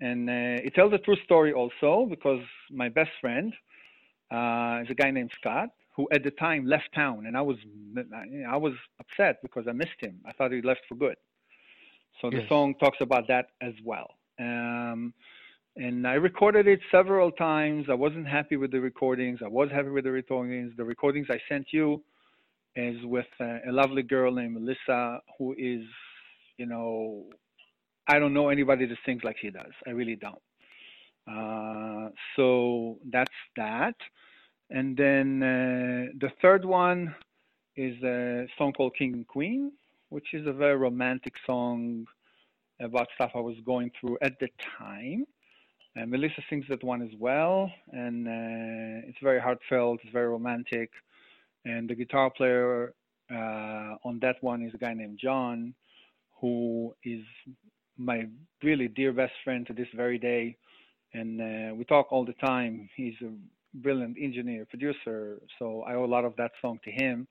And uh, it tells a true story also because my best friend uh, is a guy named Scott, who at the time left town, and I was I was upset because I missed him. I thought he left for good. So the Yes. song talks about that as well. Um, and I recorded it several times. I wasn't happy with the recordings. I was happy with the recordings. The recordings I sent you is with uh, a lovely girl named Melissa, who is, you know, I don't know anybody that sings like she does. I really don't. Uh, so that's that. And then uh, the third one is a song called King and Queen, which is a very romantic song about stuff I was going through at the time. And Melissa sings that one as well, and uh, it's very heartfelt. It's very romantic. And the guitar player uh, on that one is a guy named John, who is my really dear best friend to this very day. And uh, we talk all the time. He's a brilliant engineer, producer. So I owe a lot of that song to him.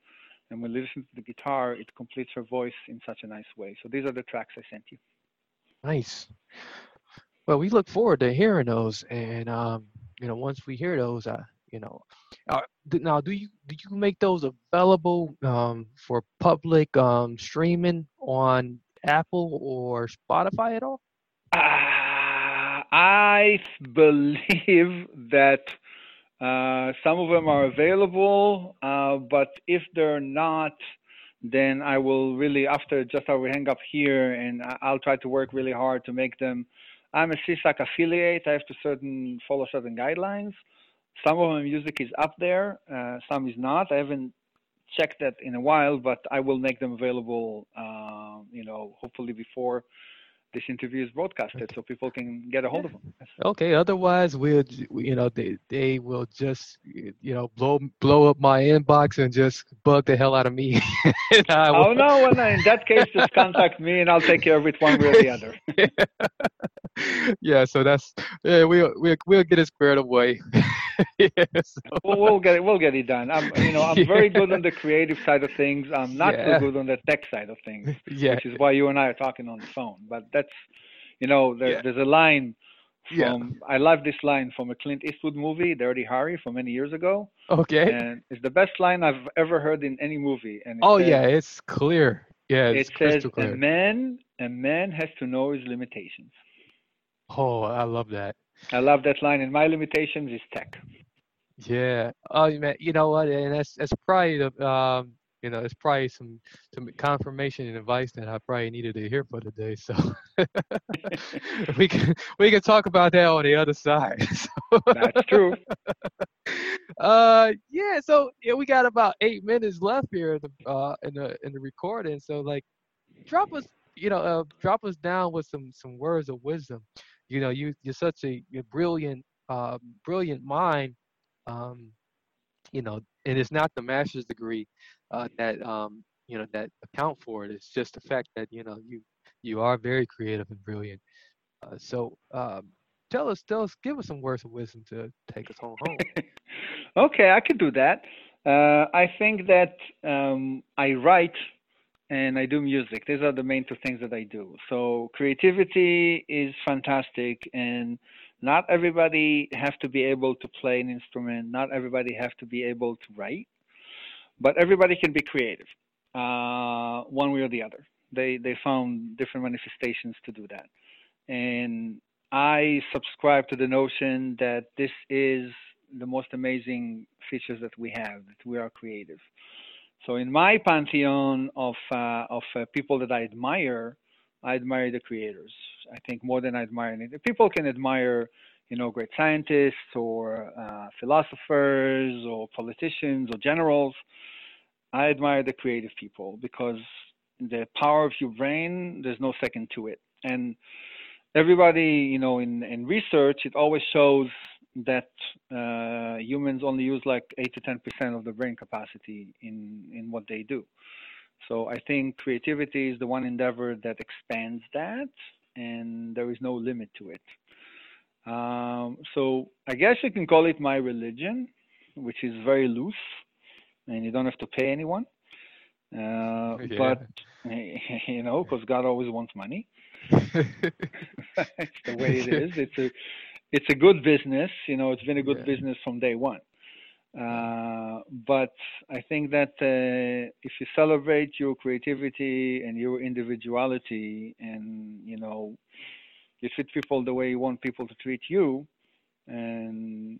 And when we listen to the guitar, it completes her voice in such a nice way. So these are the tracks I sent you. Nice. Well, we look forward to hearing those, and um, you know, once we hear those, uh, you know, uh, now do you do you make those available um, for public um, streaming on Apple or Spotify at all? Uh, I believe that uh, some of them are available, uh, but if they're not, then I will really, after just after we hang up here, and I'll try to work really hard to make them. I'm a SESAC affiliate. I have to certain follow certain guidelines. Some of my music is up there, uh, some is not. I haven't checked that in a while, but I will make them available. Uh, you know, hopefully before this interview is broadcasted so people can get a hold of them. Okay. Otherwise, we'll you know they they will just you know blow blow up my inbox and just bug the hell out of me. oh no! Well, in that case, just contact me and I'll take care of it one way or the other. yeah. So that's yeah. We'll we'll we'll get it squared away. yeah, so. we'll, we'll get it. We'll get it done. I'm you know I'm yeah. very good on the creative side of things. I'm not yeah. so good on the tech side of things. Yeah. Which is why you and I are talking on the phone. But that's you know there, there's a line from yeah. I love this line from a Clint Eastwood movie, Dirty Harry, from many years ago. Okay. And it's the best line I've ever heard in any movie. And oh says, yeah, it's clear. Yeah, it's it says clear. a man a man has to know his limitations. Oh, I love that. I love that line. And my limitations is tech. Yeah. Oh man, you know what? And that's that's probably the um you know, it's probably some some confirmation and advice that I probably needed to hear for today. So we can we can talk about that on the other side. That's true. Uh, yeah. So yeah, we got about eight minutes left here in the uh in the in the recording. So like, drop us you know uh, drop us down with some some words of wisdom. You know, you you're such a you're brilliant uh brilliant mind. Um, you know, and it's not the master's degree uh, that um, you know that account for it. It's just the fact that you know you you are very creative and brilliant. Uh, so um, tell us, tell us, give us some words of wisdom to take us home. home. okay, I can do that. Uh, I think that um, I write and I do music. These are the main two things that I do. So creativity is fantastic, and not everybody have to be able to play an instrument. Not everybody have to be able to write but everybody can be creative, uh, one way or the other. They they found different manifestations to do that, and I subscribe to the notion that this is the most amazing features that we have that we are creative. So in my pantheon of uh, of uh, people that I admire, I admire the creators. I think more than I admire anything. People can admire, you know, great scientists or uh, philosophers or politicians or generals. I admire the creative people because the power of your brain, there's no second to it. And everybody, you know, in, in research, it always shows that uh, humans only use like 8 to 10% of the brain capacity in, in what they do. So I think creativity is the one endeavor that expands that, and there is no limit to it. Um, so I guess you can call it my religion, which is very loose and you don't have to pay anyone. Uh, yeah. But you know, because God always wants money. it's the way it is. It's a it's a good business. You know, it's been a good yeah. business from day one. Uh, but I think that uh, if you celebrate your creativity and your individuality, and you know, you treat people the way you want people to treat you, and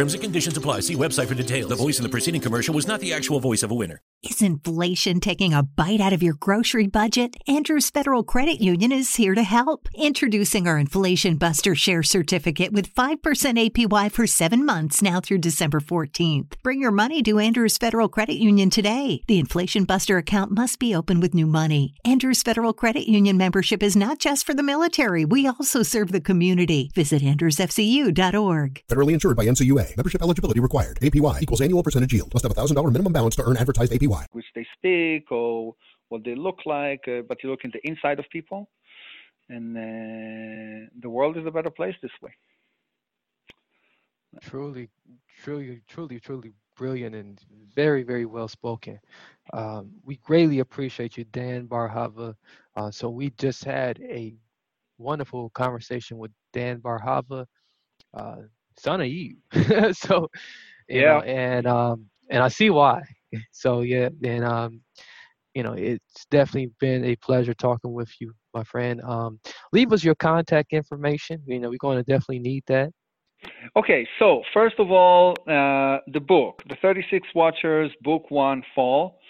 Terms and conditions apply. See website for details. The voice in the preceding commercial was not the actual voice of a winner. Is inflation taking a bite out of your grocery budget? Andrews Federal Credit Union is here to help. Introducing our Inflation Buster Share Certificate with 5% APY for seven months now through December 14th. Bring your money to Andrews Federal Credit Union today. The Inflation Buster account must be open with new money. Andrews Federal Credit Union membership is not just for the military. We also serve the community. Visit andrewsfcu.org. Federally insured by NCUA. Membership eligibility required. APY equals annual percentage yield. Must have a $1,000 minimum balance to earn advertised APY. Which they speak or what they look like, uh, but you look in the inside of people, and uh, the world is a better place this way. Truly, truly, truly, truly brilliant and very, very well spoken. Um, we greatly appreciate you, Dan Bar Hava. Uh, so we just had a wonderful conversation with Dan Bar Hava. Uh, son of Eve. so yeah, know, and um, and I see why. So yeah, and um, you know, it's definitely been a pleasure talking with you. my friend. Um, leave us your contact information. You know, we're going to definitely need that. Okay, so first of all, uh, the book, The 36 Watchers, Book One Fall,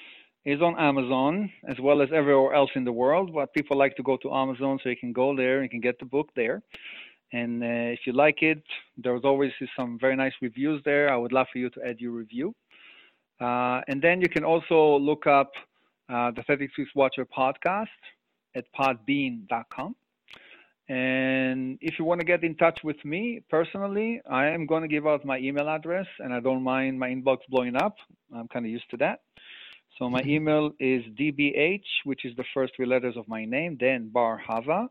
is on Amazon as well as everywhere else in the world. But people like to go to Amazon, so you can go there and you can get the book there. And uh, if you like it, there's always some very nice reviews there. I would love for you to add your review. Uh, and then you can also look up uh, the 36 Watcher podcast at podbean.com. And if you want to get in touch with me personally, I am going to give out my email address, and I don't mind my inbox blowing up. I'm kind of used to that. So my email is dbh, which is the first three letters of my name, then bar hava,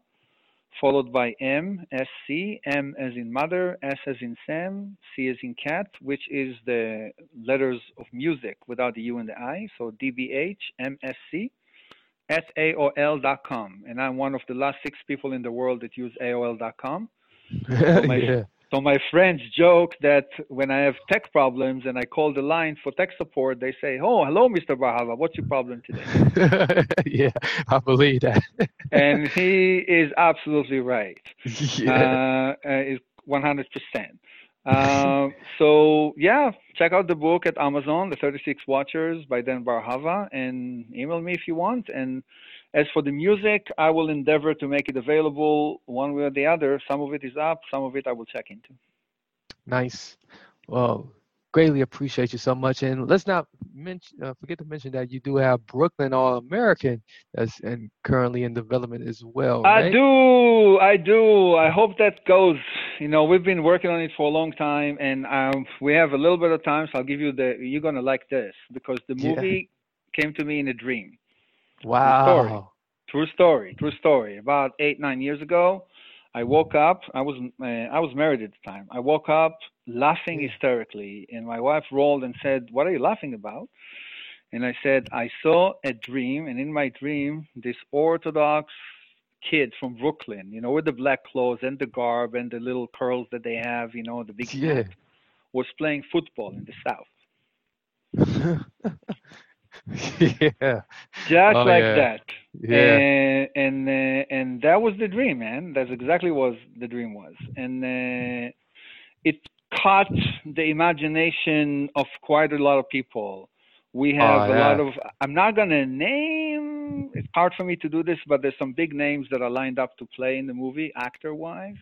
followed by M, S, C, M as in mother, S as in Sam, C as in cat, which is the letters of music without the U and the I. So DBH, MSC, at AOL.com. And I'm one of the last six people in the world that use AOL.com. So my, yeah. So my friends joke that when I have tech problems and I call the line for tech support, they say, "Oh, hello, Mr. Bahava. What's your problem today?" yeah, I believe that. and he is absolutely right. yeah. Uh, uh, is 100%. Um, so yeah, check out the book at Amazon, The 36 Watchers by Dan Bar Hava, and email me if you want. And as for the music, I will endeavor to make it available one way or the other. Some of it is up, some of it I will check into. Nice. Well, greatly appreciate you so much. And let's not mention, uh, forget to mention that you do have Brooklyn All American that's and currently in development as well. I do, I do. I hope that goes. You know, we've been working on it for a long time, and um, we have a little bit of time. So I'll give you the. You're gonna like this because the Yeah. movie came to me in a dream. Wow. True story. True story. About eight nine years ago, I woke up. I was uh, I was married at the time. I woke up laughing hysterically, and my wife rolled and said, "What are you laughing about?" And I said, "I saw a dream, and in my dream, this Orthodox kid from Brooklyn, you know, with the black clothes and the garb and the little curls that they have, you know, the big Yeah. hat, was playing football in the South, yeah. just Oh, like yeah. that." Yeah. and and uh, and that was the dream, man. That's exactly what the dream was, and uh, it caught the imagination of quite a lot of people. We have Oh, a lot of. I'm not gonna name. It's hard for me to do this, but there's some big names that are lined up to play in the movie, actor-wise.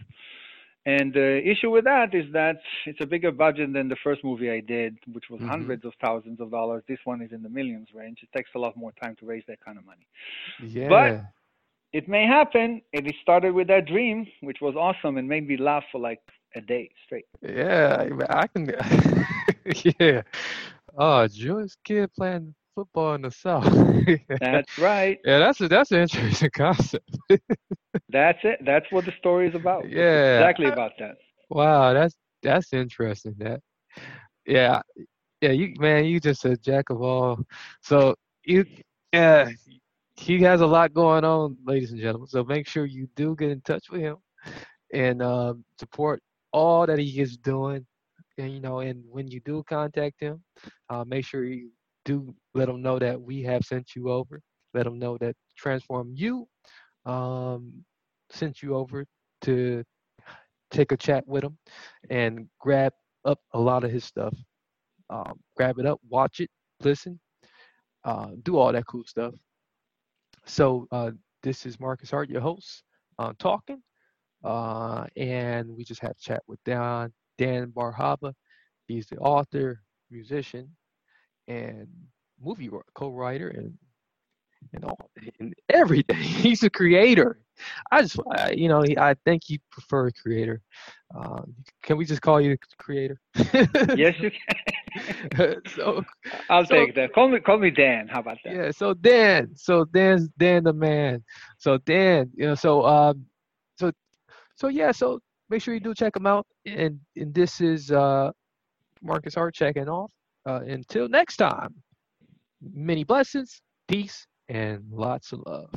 And the issue with that is that it's a bigger budget than the first movie I did, which was Mhm. hundreds of thousands of dollars. This one is in the millions range. It takes a lot more time to raise that kind of money. Yeah. But it may happen. And it started with that dream, which was awesome and made me laugh for like a day straight. Yeah, I can. yeah. Oh, Jewish kid playing football in the South. That's right. yeah, that's a, that's an interesting concept. That's it. That's what the story is about. It's Yeah. exactly about that. Wow, that's that's interesting. That, yeah, yeah. You man, you just a jack of all. So you, yeah, he has a lot going on, ladies and gentlemen. So make sure you do get in touch with him and um, support all that he is doing. And you know, and when you do contact him, uh, make sure you do let them know that we have sent you over. Let them know that Transform You um, sent you over to take a chat with him and grab up a lot of his stuff. Um, grab it up, watch it, listen, uh, do all that cool stuff. So uh, this is Marcus Hart, your host, uh, talking, uh, and we just had a chat with Dan Dan Bar Hava. He's the author, musician, and movie co-writer, and and all and everything. He's a creator. I just, I, you know, I think he prefer creator. Uh, can we just call you creator? Yes, you can. so I'll So- take that. Call me, call me Dan. How about that? yeah, so Dan, so Dan's Dan the man. So Dan, you know, so um, so so yeah, so make sure you do check him out. And and this is uh, Marcus Hart checking off. Uh, until next time, many blessings, peace, and lots of love.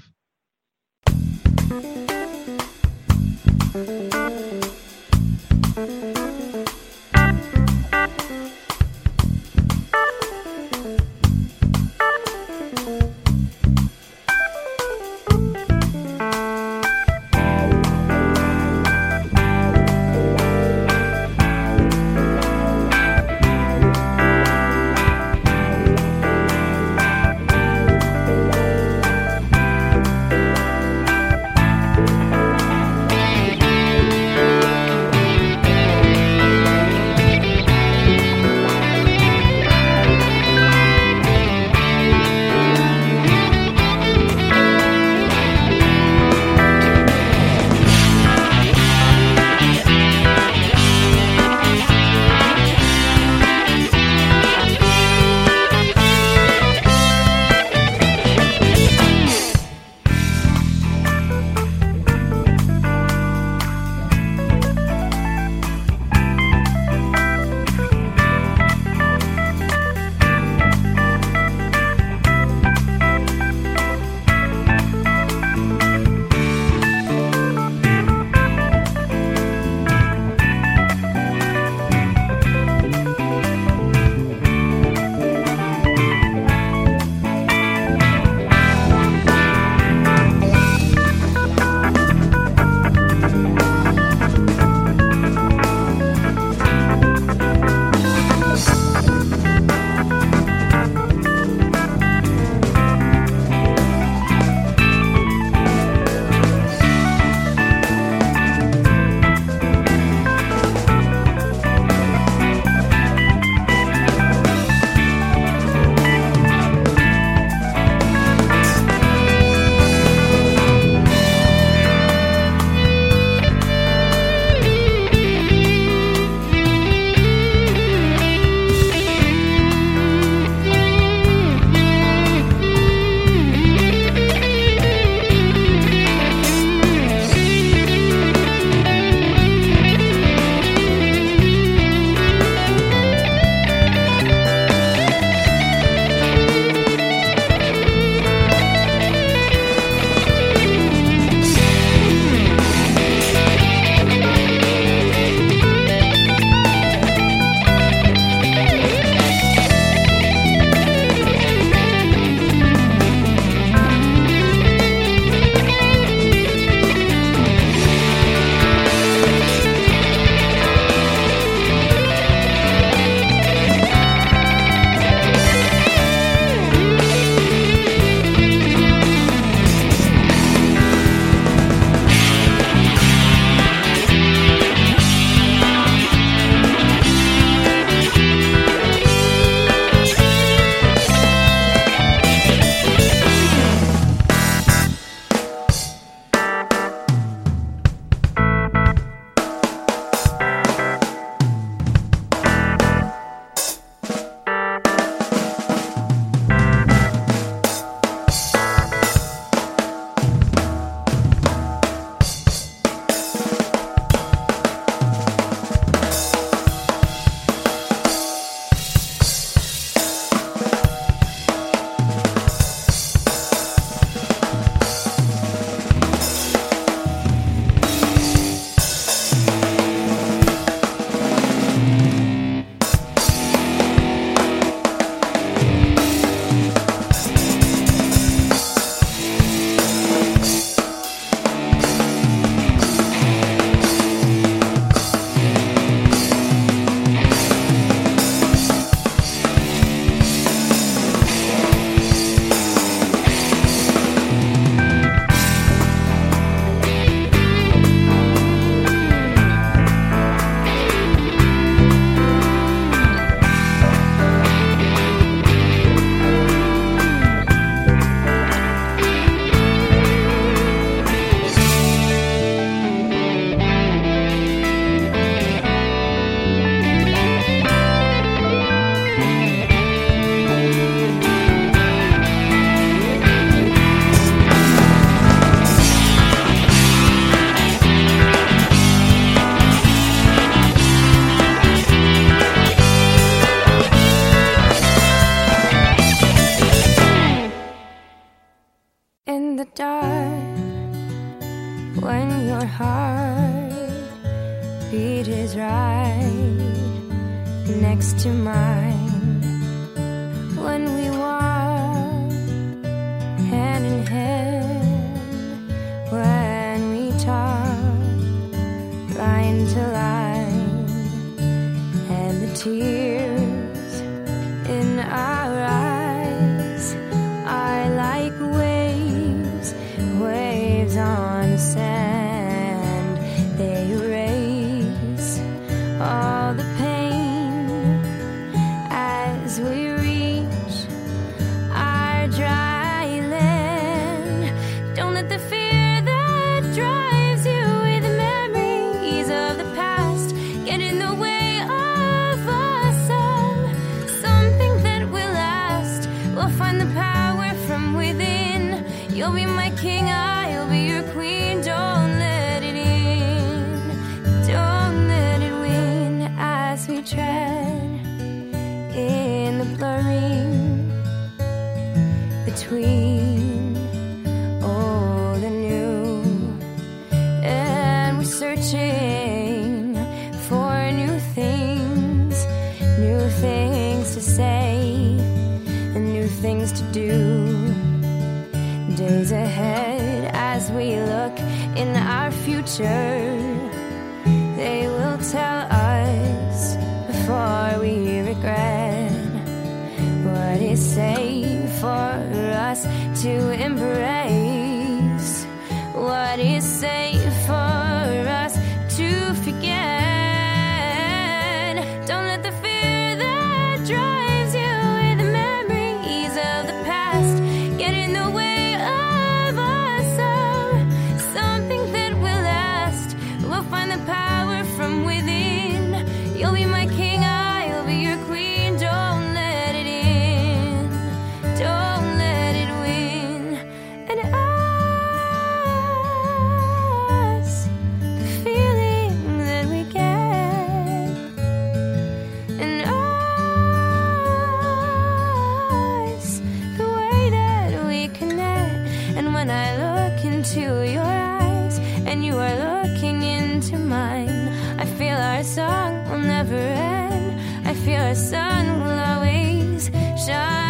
our song will never end. I feel our sun will always shine.